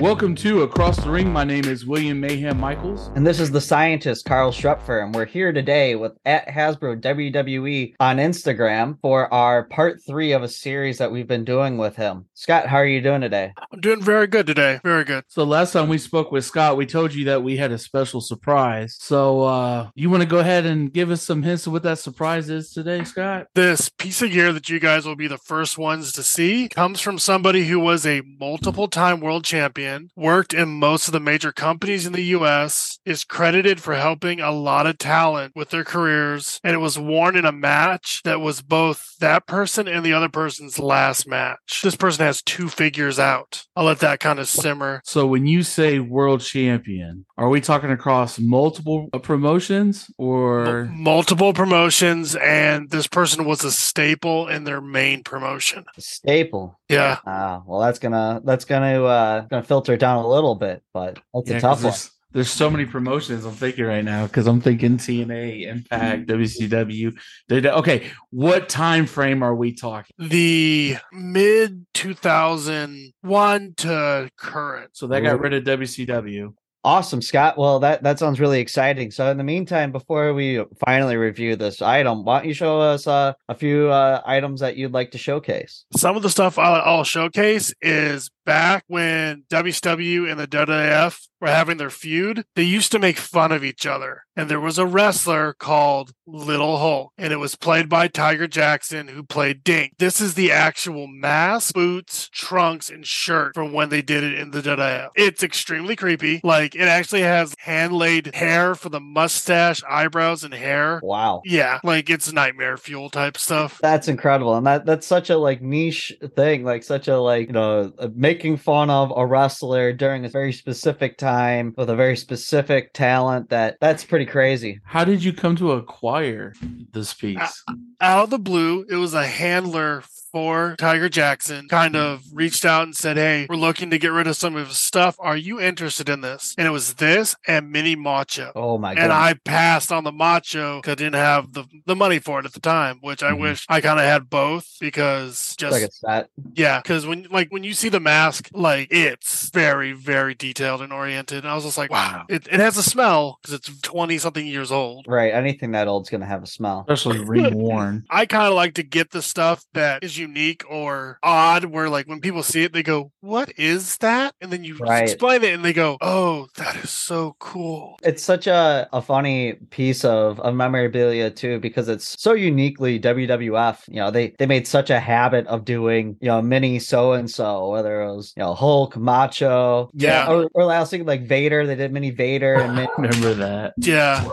Welcome to Across the Ring. My name is William Mayhem Michaels. And this is the scientist, Karl Schrepfer. And we're here today with at Hasbro WWE on Instagram for our part three of a series that we've been doing with him. Scott, how are you doing today? I'm doing very good today. Very good. So last time we spoke with Scott, we told you that we had a special surprise. So uh you want to go ahead and give us some hints of what that surprise is today, Scott? This piece of gear that you guys will be the first ones to see comes from somebody who was a multiple time world champion, worked in most of the major companies in the US, is credited for helping a lot of talent with their careers, and it was worn in a match that was both that person and the other person's last match. This person has two figures out. I'll let that kind of simmer. So when you say world champion, are we talking across multiple uh, promotions or Multiple promotions, and this person was a staple in their main promotion. Staple. Yeah. Ah, well, that's gonna that's gonna uh gonna filter it down a little bit, but that's Yeah, a 'cause tough one. there's, there's so many promotions I'm thinking right now because I'm thinking TNA, Impact, WCW. Okay, what time frame are we talking? the mid 2001 to current. So they got rid of WCW. Awesome, Scott. Well, that that sounds really exciting. So, in the meantime, before we finally review this item, why don't you show us uh, a few uh, items that you'd like to showcase? Some of the stuff I'll, I'll showcase is back when WCW and the WWF were having their feud. They used to make fun of each other, and there was a wrestler called Little Hulk, and it was played by Tiger Jackson, who played Dink. This is the actual mask, boots, trunks, and shirt from when they did it in the WWF. It's extremely creepy. Like it actually has hand laid hair for the mustache, eyebrows, and hair. Wow. Yeah, like it's nightmare fuel type stuff. That's incredible, and that that's such a like niche thing, like such a like you know uh, making fun of a wrestler during a very specific time with a very specific talent. That that's pretty crazy. How did you come to acquire this piece? out of the blue, it was a handler for Tiger Jackson kind of reached out and said, Hey, we're looking to get rid of some of his stuff. Are you interested in this? And it was this and Mini Macho. Oh my god! And I passed on the macho because I didn't have the, the money for it at the time, which I Mhm. wish I kind of had both because just like a set. yeah, because when like when you see the mask, like it's very very detailed and oriented. And I was just like, wow, it, it has a smell because it's twenty something years old. Right. Anything that old's gonna have a smell. Especially reworn. I kind of like to get the stuff that is unique or odd, where like when people see it, they go, "What is that?" And then you Right. explain it, and they go, "Oh, that is so cool." It's such a, a funny piece of, of memorabilia too, because it's so uniquely WWF. You know, they they made such a habit of doing, you know, mini so and so, whether it was, you know, Hulk, Macho. Yeah. Or, or last thing like Vader, they did mini Vader and mini, Remember that? Yeah,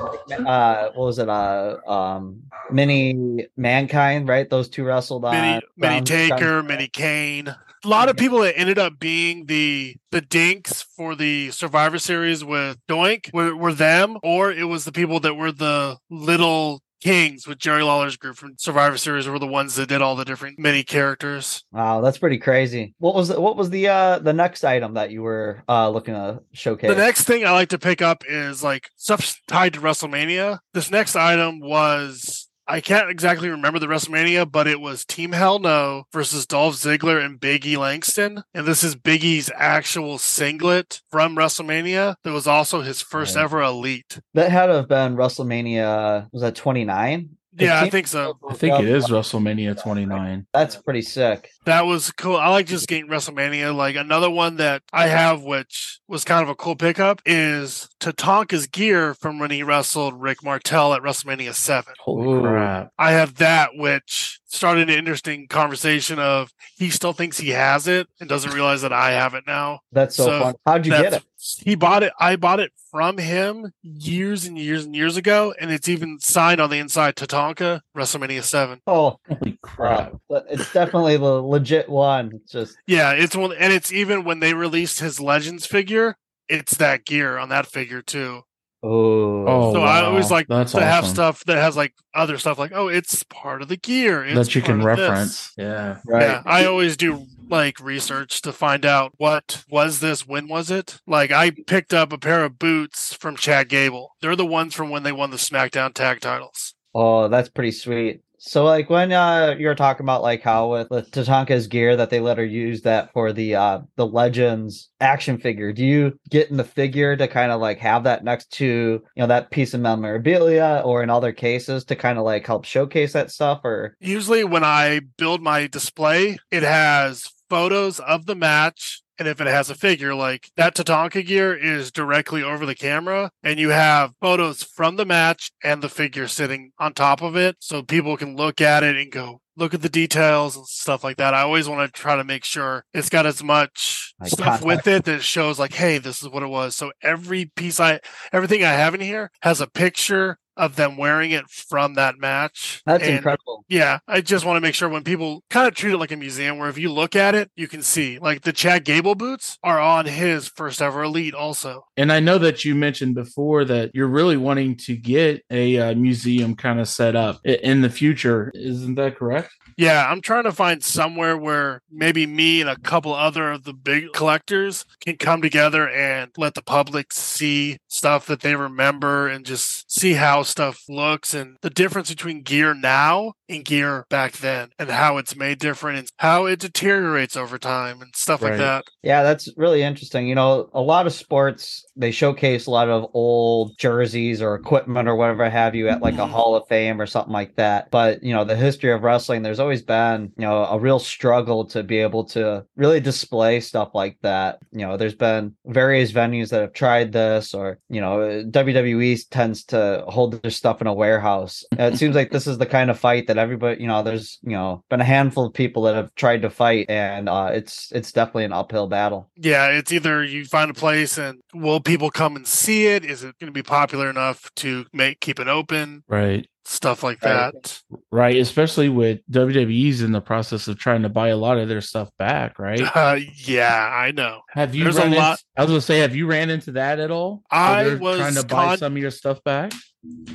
uh what was it? Uh um mini mankind, right? Those two wrestled on mini, mini Brown- Taker, mini Kane. A lot of people that ended up being the the dinks for the Survivor Series with Doink were, were them, or it was the people that were the little kings with Jerry Lawler's group from Survivor Series were the ones that did all the different mini characters. Wow, that's pretty crazy. What was the, what was the uh the next item that you were uh looking to showcase? The next thing I like to pick up is like stuff tied to WrestleMania. This next item was I can't exactly remember the WrestleMania, but it was Team Hell No versus Dolph Ziggler and Big E Langston. And this is Big E's actual singlet from WrestleMania. That was also his first ever elite. That had to have been WrestleMania. Was that 29? Yeah, I think so. I think it is WrestleMania 29. That's pretty sick. That was cool. I like just getting WrestleMania. Like another one that I have, which was kind of a cool pickup, is Tatanka's gear from when he wrestled Rick Martel at WrestleMania 7. Holy Ooh. crap. I have that, which started an interesting conversation of he still thinks he has it and doesn't realize that I have it now. That's so, So fun. How'd you get it? He bought it. I bought it from him years and years and years ago, and it's even signed on the inside Tatanka WrestleMania 7. Oh, Holy crap. crap. But It's definitely the legit one. It's just Yeah, it's one, and it's even when they released his Legends figure, it's that gear on that figure too. oh, Oh, so I always like That's to have stuff that has like other stuff, like oh, it's part of the gear it's that you can part of this. reference. Yeah. right. Yeah, I always do like research to find out what was this, when was it. Like I picked up a pair of boots from Chad Gable. They're the ones from when they won the SmackDown tag titles. Oh, that's pretty sweet. So like when uh you were talking about like how with, with Tatanka's gear that they let her use that for the uh the Legends action figure, do you get in the figure to kind of like have that next to you know that piece of memorabilia or in other cases to kind of like help showcase that stuff or Usually, when I build my display, it has photos of the match. And if it has a figure, like that Tatanka gear is directly over the camera, and you have photos from the match and the figure sitting on top of it. So people can look at it and go, look at the details and stuff like that. I always want to try to make sure it's got as much Like stuff context. with it that shows, like, hey, this is what it was. So every piece I, everything I have in here has a picture of them wearing it from that match. that's And incredible. yeah, I just want to make sure when people kind of treat it like a museum, where if you look at it, you can see like the Chad Gable boots are on his first ever Elite also. And I know that you mentioned before that you're really wanting to get a uh, museum kind of set up in the future. Isn't that correct? Yeah, I'm trying to find somewhere where maybe me and a couple other of the big collectors can come together and let the public see stuff that they remember and just see how stuff looks and the difference between gear now and gear back then and how it's made different and how it deteriorates over time and stuff Right. like that. Yeah, that's really interesting. You know, a lot of sports they showcase a lot of old jerseys or equipment or whatever have you at like a Mhm. Hall of Fame or something like that. But you know, the history of wrestling, there's always been you know a real struggle to be able to really display stuff like that. You know, there's been various venues that have tried this, or you know, WWE tends to hold their stuff in a warehouse. And it seems like this is the kind of fight that everybody, you know, there's you know been a handful of people that have tried to fight, and uh, it's it's definitely an uphill battle. Yeah, it's either you find a place and will people come and see it? Is it going to be popular enough to make keep it open? Right. Stuff like that. Right. Especially with WWE's in the process of trying to buy a lot of their stuff back. Right. Uh, yeah, I know. Have you There's a ran into- lot- I was gonna say, have you ran into that at all? I was trying to buy con- some of your stuff back.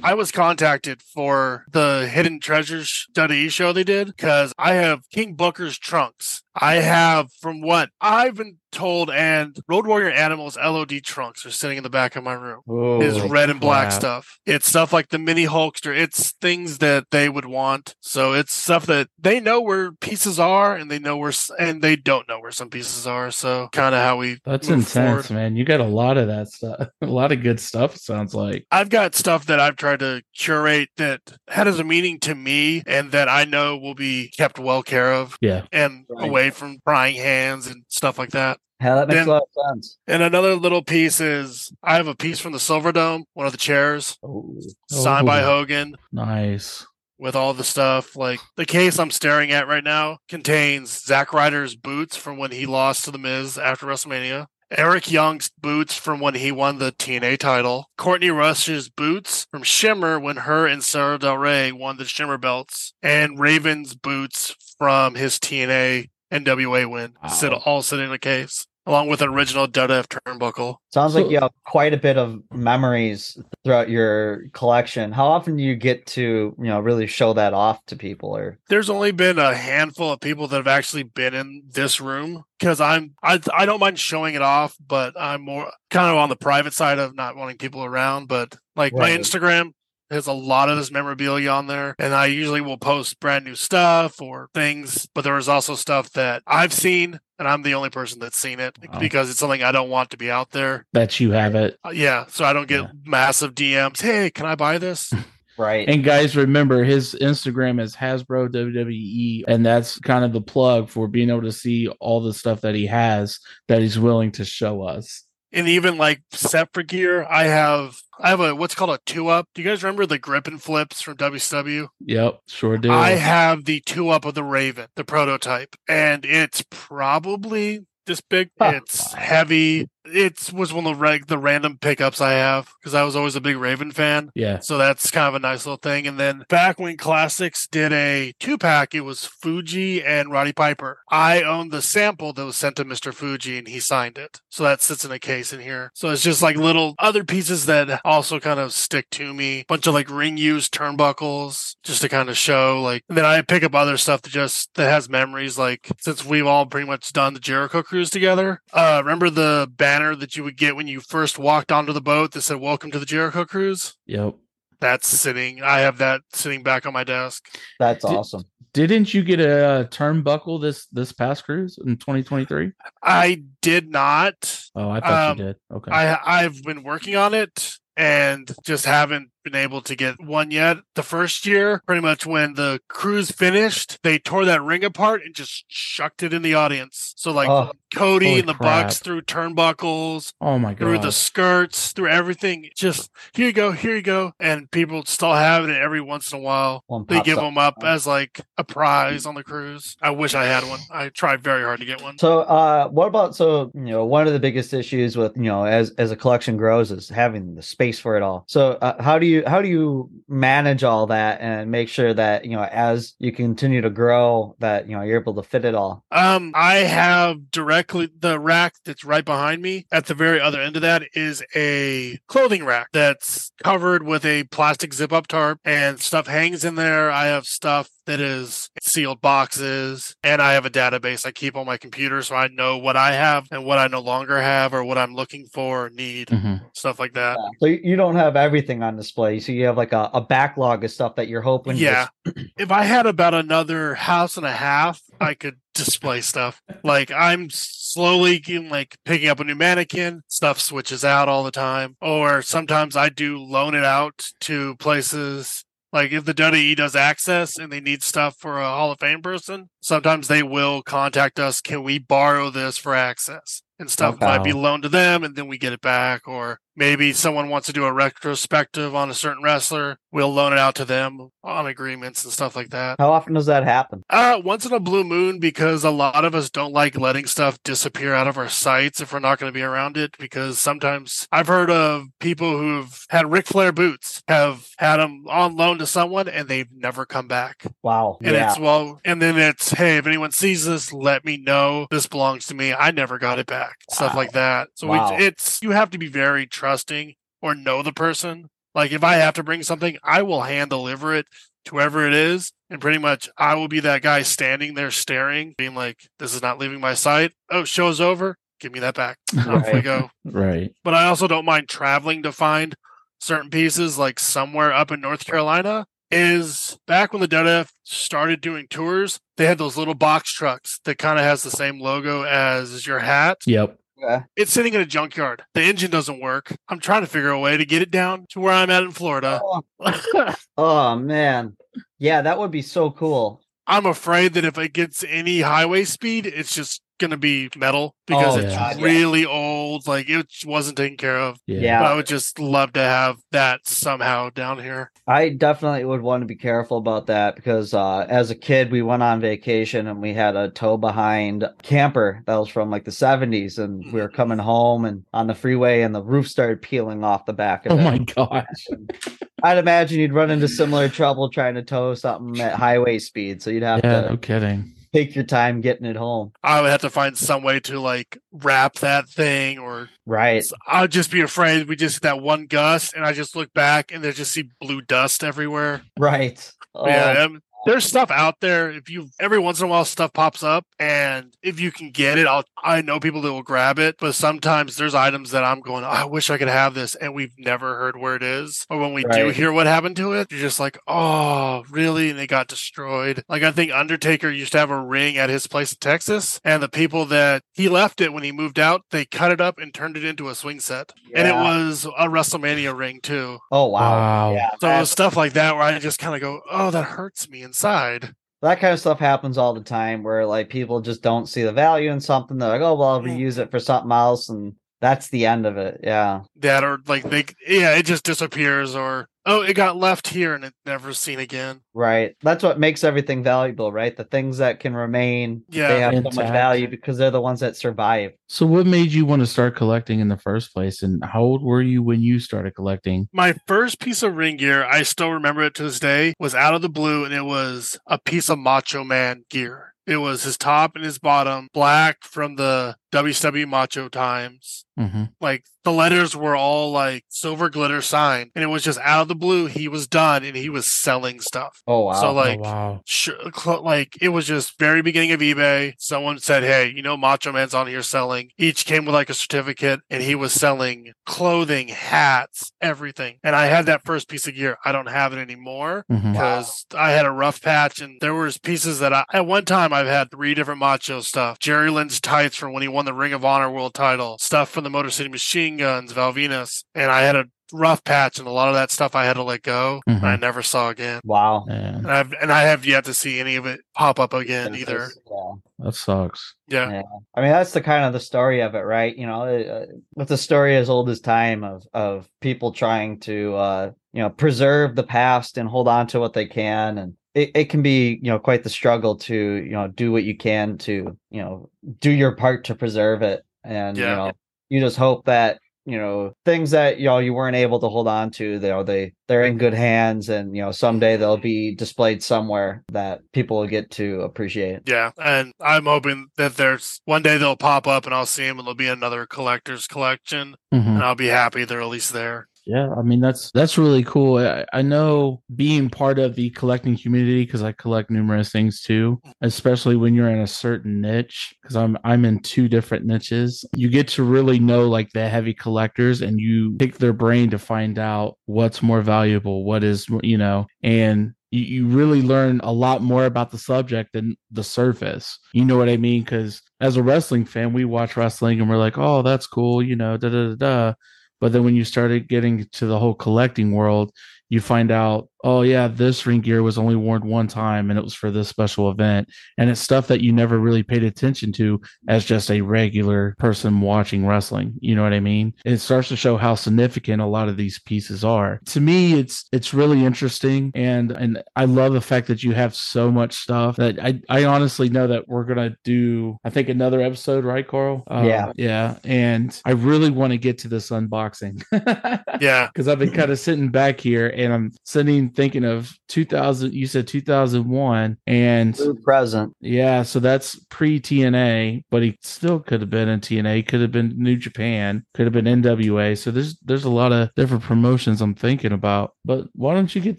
I was contacted for the Hidden Treasures study show they did because I have King Booker's trunks. I have, from what I've been told, and Road Warrior Animals LOD trunks are sitting in the back of my room. Oh, Is Holy red and black crap. stuff. It's stuff like the mini Hulkster. It's things that they would want. So it's stuff that they know where pieces are, and they know where, and they don't know where some pieces are. So kind of how we. That's intense, forward. man. You got a lot of that stuff. A lot of good stuff. Sounds like. I've got stuff that I've tried to curate that has a meaning to me, and that I know will be kept well care of, Yeah. and Right. away from prying hands and stuff like that. Yeah, that makes Then- a lot of sense. And another little piece is I have a piece from the Silver Dome, one of the chairs, oh, signed by Oh. Hogan. Nice. with all the stuff. Like the case I'm staring at right now contains Zack Ryder's boots from when he lost to The Miz after WrestleMania. Eric Young's boots from when he won the TNA title. Courtney Rush's boots from Shimmer when her and Sarah Del Rey won the Shimmer belts. And Raven's boots from his TNA NWA win. Sit all sit in a case. Along with an original WWF turnbuckle. Sounds like you have quite a bit of memories throughout your collection. How often do you get to, you know, really show that off to people or there's only been a handful of people that have actually been in this room because I'm I I don't mind showing it off, but I'm more kind of on the private side of not wanting people around. But like my Instagram has a lot of this memorabilia on there, and I usually will post brand new stuff or things. But there is also stuff that I've seen, and I'm the only person that's seen it Wow. because it's something I don't want to be out there. That you have it. Uh, yeah, so I don't get Yeah. massive DMs. Hey, can I buy this? right? And guys, remember his Instagram is Hasbro WWE, and that's kind of the plug for being able to see all the stuff that he has that he's willing to show us. and even like set for gear, I have I have a what's called a two up. Do you guys remember the grip and flips from WCW? Yep, sure do. I have the two up of the Raven, the prototype, and it's probably this big. It's heavy. It was one of the reg- the random pickups I have because I was always a big Raven fan. yeah, So that's kind of a nice little thing. And then back when Classics did a two pack, it was Fuji and Roddy Piper. I owned the sample that was sent to Mr. Fuji and he signed it. So that sits in a case in here. So it's just like little other pieces that also kind of stick to me. Bunch of like ring used turnbuckles just to kind of show like, and then I pick up other stuff that just, that has memories. Like since we've all pretty much done the Jericho cruise together, uh, remember the banner that you would get when you first walked onto the boat that said, welcome to the Jericho cruise? yep. that's sitting. I have that sitting back on my desk. That's Did- awesome. Didn't you get a, uh turnbuckle this this past cruise in 2023? I did not. Oh, I thought Um, you did. Okay. I I've been working on it and just haven't been able to get one yet. The first year, pretty much when the cruise finished, they tore that ring apart and just chucked it in the audience. So like Oh. Cody and the crap. Bucks threw turnbuckles, oh my god. through the skirts, through everything. Just here you go, here you go, and people still have it every once in a while. One They give up. them up as like a prize on the cruise. I wish I had one. I tried very hard to get one. So, uh, what about so you know one of the biggest issues with you know as as a collection grows is having the space for it all. So, uh, how do you how do you manage all that and make sure that you know as you continue to grow that you know you're able to fit it all? Um, I have directly the rack that's right behind me. At the very other end of that is a clothing rack that's covered with a plastic zip up tarp and stuff hangs in there. I have stuff that is sealed boxes and I have a database I keep on my computer so I know what I have and what I no longer have or what I'm looking for or need, Mhm. stuff like that. So you you don't have everything on display. So you have like a, a backlog of stuff that you're hoping. Yeah. just- if I had about another house and a half, I could display stuff. Like I'm slowly getting, like picking up a new mannequin. Stuff switches out all the time, or sometimes I do loan it out to places. Like if the WWE does access and they need stuff for a Hall of Fame person, sometimes they will contact us. Can we borrow this for access? And stuff Okay. might be loaned to them, and then we get it back. Or maybe someone wants to do a retrospective on a certain wrestler. We'll loan it out to them on agreements and stuff like that. How often does that happen? Uh, once in a blue moon, because a lot of us don't like letting stuff disappear out of our sights if we're not going to be around it. Because sometimes I've heard of people who've had Ric Flair boots, have had them on loan to someone, and they've never come back. Wow. And yeah. it's well, and then it's hey, if anyone sees this, let me know. This belongs to me. I never got it back. Stuff Wow. like that. So Wow. we, it's you have to be very trusting or know the person. Like if I have to bring something, I will hand deliver it to whoever it is, and pretty much I will be that guy standing there staring, being like, "This is not leaving my sight." Oh, show's over. Give me that back. Off we Right. go Right. but I also don't mind traveling to find certain pieces, like somewhere up in North Carolina. Is back when the WWF started doing tours, they had those little box trucks that kind of has the same logo as your hat. Yep. Okay. It's sitting in a junkyard. The engine doesn't work. I'm trying to figure a way to get it down to where I'm at in Florida. Oh, oh, man. Yeah, that would be so cool. I'm afraid that if it gets any highway speed, it's just gonna be metal because Oh, it's God, yeah. really old. Like it wasn't taken care of. Yeah. Yeah. But I would just love to have that somehow down here. I definitely would want to be careful about that because uh, as a kid, we went on vacation and we had a tow behind camper that was from like the 70s. And we were Mm-hmm. coming home and on the freeway, and the roof started peeling off the back of Oh it. my gosh. I'd imagine you'd run into similar trouble trying to tow something at highway speed. So you'd have Yeah, to no kidding. Take your time getting it home. I would have to find some way to like wrap that thing, or Right. I'd just be afraid we just hit that one gust, and I just look back and there's just see blue dust everywhere. Right. Oh, Yeah, there's stuff out there. If you every once in a while stuff pops up, and if you can get it, I'll I know people that will grab it. But sometimes there's items that I'm going, I wish I could have this, and we've never heard where it is. Or when we do hear what happened to it, you're just like, oh, really? And they got destroyed. Like I think Undertaker used to have a ring at his place in Texas, and the people that he left it when he moved out, they cut it up and turned it into a swing set, and it was a WrestleMania ring too. Oh, wow. Wow. Yeah. So it was stuff like that where I just kind of go, oh, that hurts me inside. that kind of stuff happens all the time where like people just don't see the value in something. They're like, oh, well, I'll Mm. reuse it for something else. And that's the end of it. Yeah. That or like they, yeah, it just disappears or oh, it got left here and it never seen again. Right. That's what makes everything valuable, right? The things that can remain, Yeah. they have so much value because they're the ones that survive. So what made you want to start collecting in the first place? And how old were you when you started collecting? My first piece of ring gear, I still remember it to this day, was out of the blue and it was a piece of Macho Man gear. It was his top and his bottom, black from the WCW Macho times. hmm Like the letters were all like silver glitter sign, and it was just out of the blue. He was done, and he was selling stuff. Oh wow. So like, oh, wow. sure, cl- like it was just very beginning of eBay. Someone said, "Hey, you know, Macho Man's on here selling." Each came with like a certificate, and he was selling clothing, hats, everything. And I had that first piece of gear. I don't have it anymore because I had a rough patch, and there was pieces that I at one time I've had three different Macho stuff. Jerry Lynn's tights from when he won the Ring of Honor World Title, stuff from the Motor City Machine Guns, Val Venis, and I had a rough patch, and a lot of that stuff I had to let go. and I never saw again. wow. Man, And I've and I have yet to see any of it pop up again either. Yeah. that sucks. Yeah. Yeah. I mean, that's the kind of the story of it, right? You know, uh, with the story as old as time of of people trying to, uh, you know, preserve the past and hold on to what they can, and it, it can be, you know, quite the struggle to, you know, do what you can to, you know, do your part to preserve it, and you know, you just hope that you know things that you know you weren't able to hold on to you know they they're in good hands and you know someday they'll be displayed somewhere that people will get to appreciate Yeah, and I'm hoping that there's one day they'll pop up and I'll see them and there'll be another collector's collection Mhm. and I'll be happy they're at least there. Yeah, I mean that's that's really cool. I, I know being part of the collecting community because I collect numerous things too, especially when you're in a certain niche. Because I'm I'm in two different niches. You get to really know like the heavy collectors, and you pick their brain to find out what's more valuable, what is you know, and you, really learn a lot more about the subject than the surface. You know what I mean? Because as a wrestling fan, we watch wrestling and we're like, oh, that's cool, you know, da da da da. But then when you started getting to the whole collecting world, you find out, oh yeah, this ring gear was only worn one time and it was for this special event. And it's stuff that you never really paid attention to as just a regular person watching wrestling. You know what I mean? It starts to show how significant a lot of these pieces are. To me, it's it's really interesting and and I love the fact that you have so much stuff that I, I honestly know that we're gonna do I think another episode, right, Karl? Uh, Yeah. Yeah. And I really want to get to this unboxing. Yeah. because I've been kind of sitting back here and I'm sitting thinking of 2000. You said 2001, and True present yeah, so that's pre TNA, but he still could have been in TNA, could have been New Japan, could have been NWA. So there's there's a lot of different promotions I'm thinking about. But why don't you get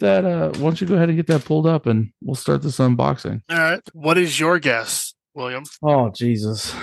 that? Uh, why don't you go ahead and get that pulled up and we'll start this unboxing. All right. What is your guess, William? Oh Jesus.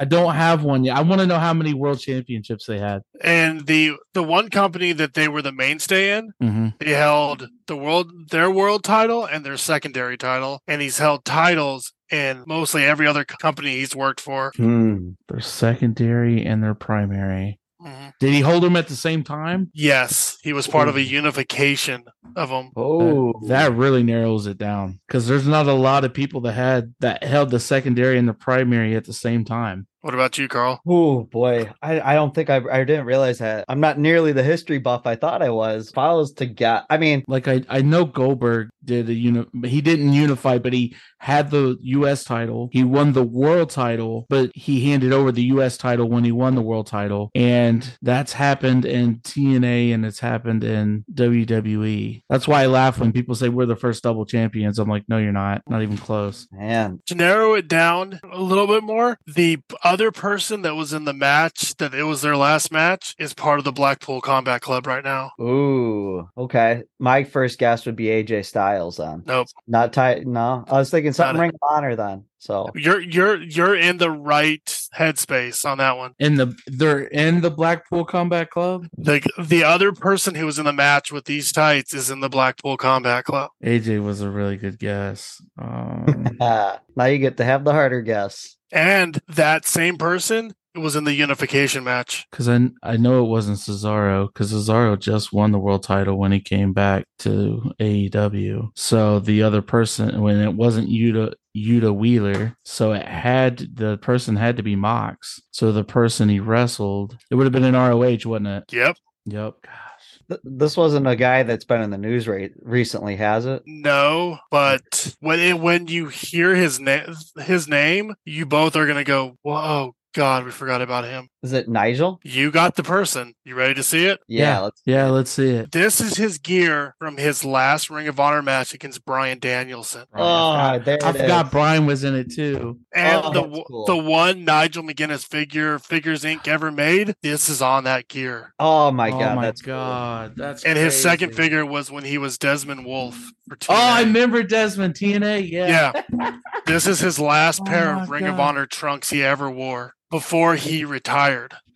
I don't have one yet. I want to know how many world championships they had. And the the one company that they were the mainstay in, Mm-hmm. they held the world their world title and their secondary title, and he's held titles in mostly every other company he's worked for. Hmm. Their secondary and their primary. Mhm. Did he hold them at the same time? Yes, he was part of a unification of them. oh That really narrows it down because there's not a lot of people that had that held the secondary and the primary at the same time. What about you, Karl? Oh boy, I, I don't think I I didn't realize that. I'm not nearly the history buff I thought I was. If I was to get, I mean, Like I, I know Goldberg did a uni, he didn't unify, but he had the U.S. title. He won the world title, but he handed over the U.S. title when he won the world title, and that's happened in TNA and it's happened in WWE. That's why I laugh when people say we're the first double champions. I'm like, no, you're not. Not even close. man, To narrow it down a little bit more, the other person that was in the match, that it was their last match, is part of the Blackpool Combat Club right now. ooh, okay. My first guess would be AJ Styles then. Nope. Not tight. No, I was thinking something Ring of Honor then. So You're you're you're in the right headspace on that one. In the they're in the Blackpool Combat Club. The the other person who was in the match with these tights is in the Blackpool Combat Club. AJ was a really good guess. Um, now you get to have the harder guess. And that same person was in the unification match. because I I know it wasn't Cesaro because Cesaro just won the world title when he came back to AEW. So the other person when it wasn't Yuta Yuta Wheeler, so it had the person had to be Mox. So the person he wrestled, it would have been an ROH, wouldn't it? Yep. Yep. Gosh. Th- This wasn't a guy that's been in the news rate recently, has it? No, but when it, when you hear his name his name, you both are gonna go, "Whoa, God, we forgot about him." Is it Nigel? You got the person. You ready to see it? Yeah, Yeah. let's Yeah, let's see it. This is his gear from his last Ring of Honor match against Brian ah, Danielson. Oh, there I it forgot is. Brian was in it too. And Oh, the cool. the one Nigel McGuinness figure Figures Inc. ever made, this is on that gear. Oh my god! oh god, my that's cool. god, that's And his second figure was when he was Desmond Wolfe for Oh, I remember Desmond TNA. Yeah, Yeah. This is his last Oh pair my of Ring of Honor trunks he ever wore before he retired.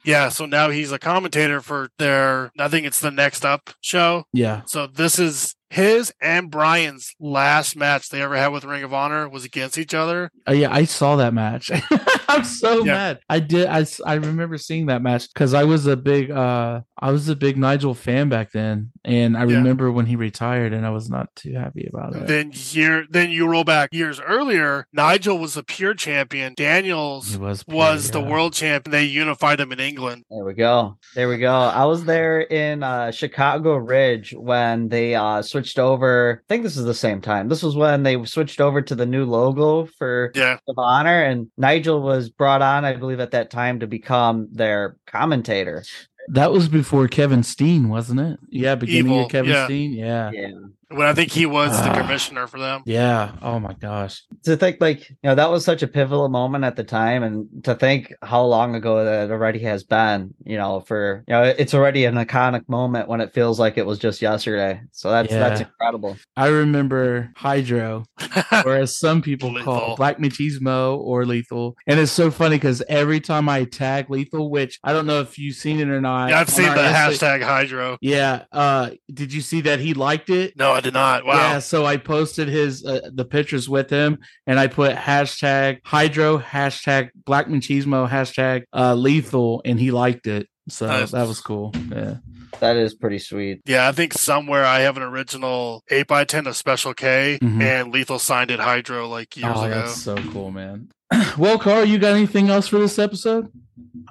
Yeah, so now he's a commentator for their I think it's the next up show. yeah. So this is his and Brian's last match they ever had with Ring of Honor was against each other. Uh, yeah, I saw that match. I'm so Yeah. mad. I did. I, I remember seeing that match because I was a big uh I was a big Nigel fan back then, and I Yeah. remember when he retired, and I was not too happy about it. Then year then you roll back years earlier, Nigel was the pure champion. Daniels He was was pure, the world champion. They unified him in England. There we go. There we go. I was there in uh, Chicago Ridge when they uh, switched over. I think this is the same time. This was when they switched over to the new logo for Yeah. of Honor, and Nigel was brought on, I believe, at that time to become their commentator. That was before Kevin Steen, wasn't it? Yeah, beginning Evil, of Kevin yeah. Steen. Yeah. Yeah. When I think he was the Ah. commissioner for them. Yeah. Oh my gosh. To think like you know that was such a pivotal moment at the time, and to think how long ago that already has been. You know, for you know, it's already an iconic moment when it feels like it was just yesterday. So that's that's incredible. I remember Hydro, or as some people call Black Machismo or Lethal. And it's so funny because every time I tag Lethal, which I don't know if you've seen it or not. Yeah, I've seen the Insta- hashtag Hydro. Yeah. Uh, did you see that he liked it? No, I did not. Wow. Yeah, so I posted his uh, the pictures with him, and I put hashtag Hydro, hashtag Black Machismo, hashtag uh, Lethal, and he liked it. So Nice. that was cool. Yeah. That is pretty sweet. Yeah, I think somewhere I have an original 8x10 of Special K Mhm. and Lethal signed it Hydro like years oh, ago. that's so cool, man. well, Karl, you got anything else for this episode?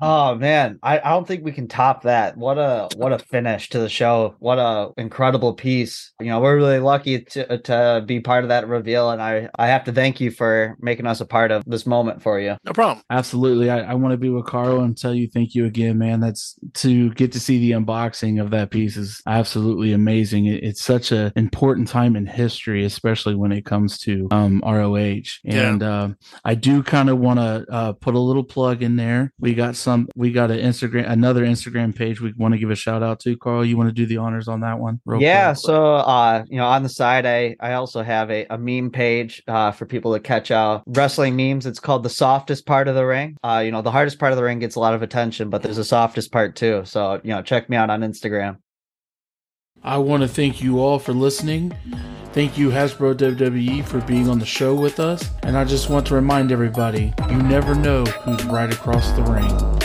Oh man, I, I don't think we can top that. What a what a finish to the show. What a incredible piece. You know, we're really lucky to to be part of that reveal and I I have to thank you for making us a part of this moment for you. No problem. Absolutely. I, I want to be with Karl and tell you thank you again, man. That's to get to see the unboxing of that piece is absolutely amazing. It- it's such an important time in history, especially when it comes to um, ROH. Yeah. And uh, I do kind of want to uh, put a little plug in there. We got some, we got an Instagram, another Instagram page we want to give a shout out to. Karl, you want to do the honors on that one? real yeah, quick? so uh you know, on the side I I also have a, a meme page uh for people to catch out wrestling memes. It's called the softest part of the ring. Uh you know, the hardest part of the ring gets a lot of attention, but there's a softest part too. So, you know, check me out on Instagram. I want to thank you all for listening. Thank you, Hasbro WWE, for being on the show with us. And I just want to remind everybody you never know who's right across the ring.